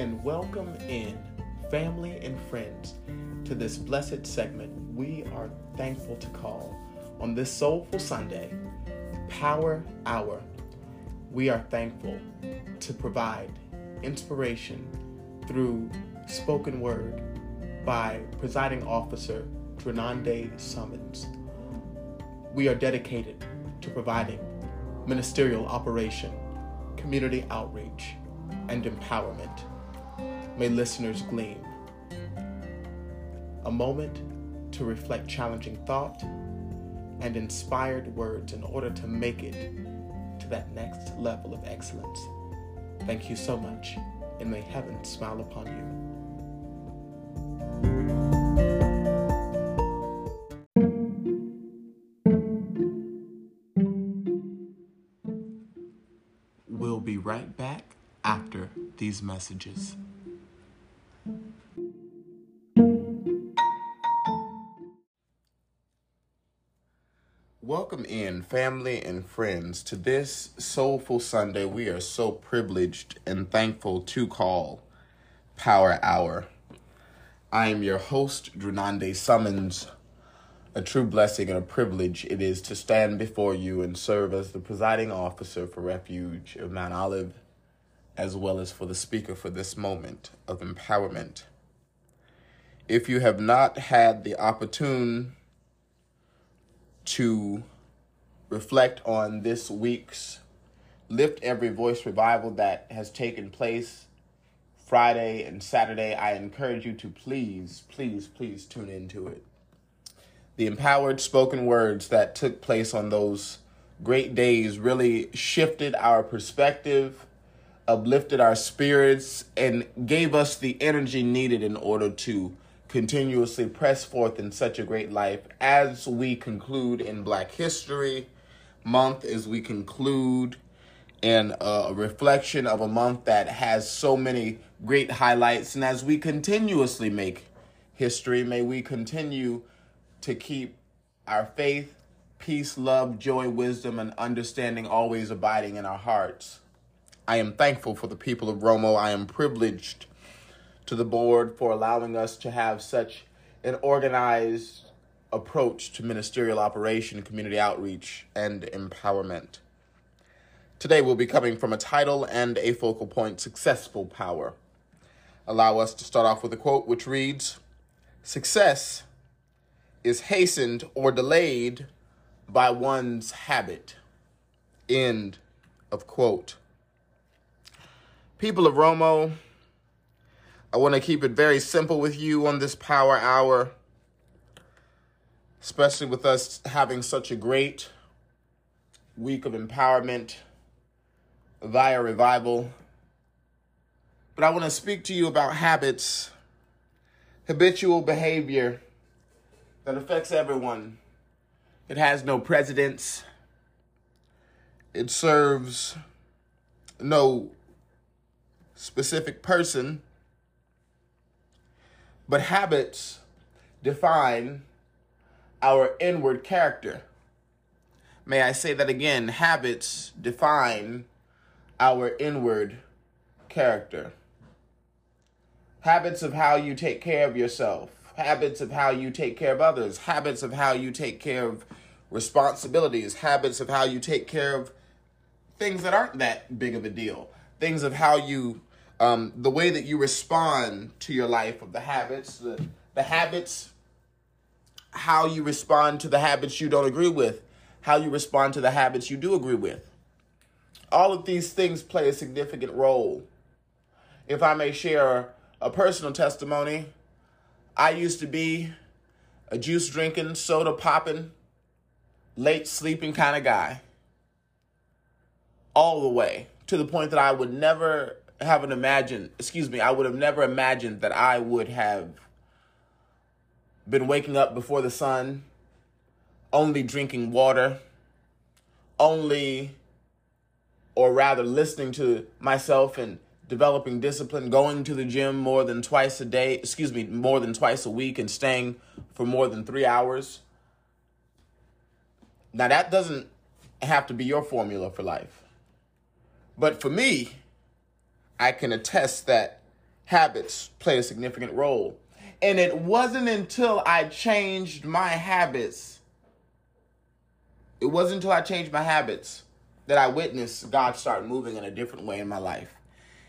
and welcome in family and friends to this blessed segment we are thankful to call on this soulful Sunday, Power Hour. We are thankful to provide inspiration through spoken word by presiding officer Drenande Summons. We are dedicated to providing ministerial operation, community outreach, and empowerment. May listeners glean a moment to reflect challenging thought and inspired words in order to make it to that next level of excellence. Thank you so much, and may heaven smile upon you. We'll be right back after these messages. Welcome in, family and friends, to this soulful Sunday we are so privileged and thankful to call Power Hour. I am your host, Drenande Summons. A true blessing and a privilege it is to stand before you and serve as the presiding officer for Refuge of Mount Olive, as well as for the speaker for this moment of empowerment. If you have not had the opportune to reflect on this week's Lift Every Voice revival that has taken place Friday and Saturday, I encourage you to please, please, please tune into it. The empowered spoken words that took place on those great days really shifted our perspective, uplifted our spirits, and gave us the energy needed in order to continuously press forth in such a great life as we conclude in Black History Month, as we conclude in a reflection of a month that has so many great highlights, and as we continuously make history, may we continue to keep our faith, peace, love, joy, wisdom, and understanding always abiding in our hearts. I am thankful for the people of Romo. I am privileged to the board for allowing us to have such an organized approach to ministerial operation, community outreach, and empowerment. Today we'll be coming from a title and a focal point Successful Power. Allow us to start off with a quote which reads Success is hastened or delayed by one's habit. End of quote. People of Romo, I want to keep it very simple with you on this power hour, especially with us having such a great week of empowerment via revival. But I want to speak to you about habits, habitual behavior that affects everyone. It has no presidents. It serves no specific person. But habits define our inward character. May I say that again? Habits define our inward character. Habits of how you take care of yourself habits of how you take care of others, habits of how you take care of responsibilities, habits of how you take care of things that aren't that big of a deal, things of how you, um, the way that you respond to your life, of the habits, the, the habits, how you respond to the habits you don't agree with, how you respond to the habits you do agree with. All of these things play a significant role. If I may share a personal testimony, I used to be a juice drinking, soda popping, late sleeping kind of guy. All the way to the point that I would never have an imagined, excuse me, I would have never imagined that I would have been waking up before the sun, only drinking water, only, or rather listening to myself and developing discipline, going to the gym more than twice a day, excuse me, more than twice a week, and staying for more than three hours. Now, that doesn't have to be your formula for life. But for me, I can attest that habits play a significant role. And it wasn't until I changed my habits, it wasn't until I changed my habits that I witnessed God start moving in a different way in my life.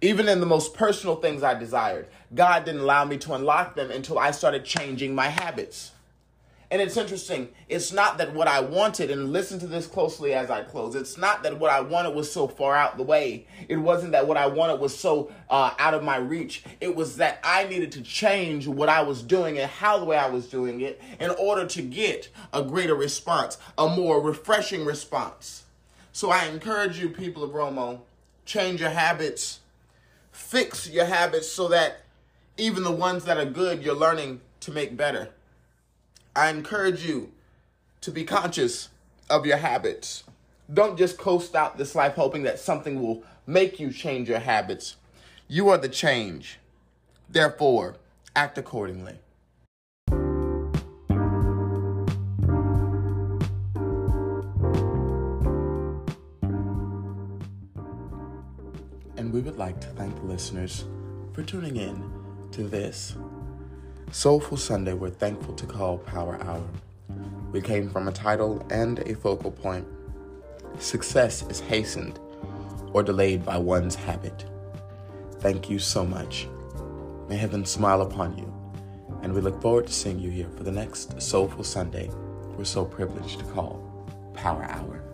Even in the most personal things I desired, God didn't allow me to unlock them until I started changing my habits. And it's interesting. It's not that what I wanted, and listen to this closely as I close. It's not that what I wanted was so far out the way. It wasn't that what I wanted was so uh, out of my reach. It was that I needed to change what I was doing and how the way I was doing it in order to get a greater response, a more refreshing response. So I encourage you, people of Romo, change your habits, fix your habits so that even the ones that are good, you're learning to make better. I encourage you to be conscious of your habits. Don't just coast out this life hoping that something will make you change your habits. You are the change. Therefore, act accordingly. And we would like to thank the listeners for tuning in to this Soulful Sunday, we're thankful to call Power Hour. We came from a title and a focal point. Success is hastened or delayed by one's habit. Thank you so much. May heaven smile upon you. And we look forward to seeing you here for the next Soulful Sunday we're so privileged to call Power Hour.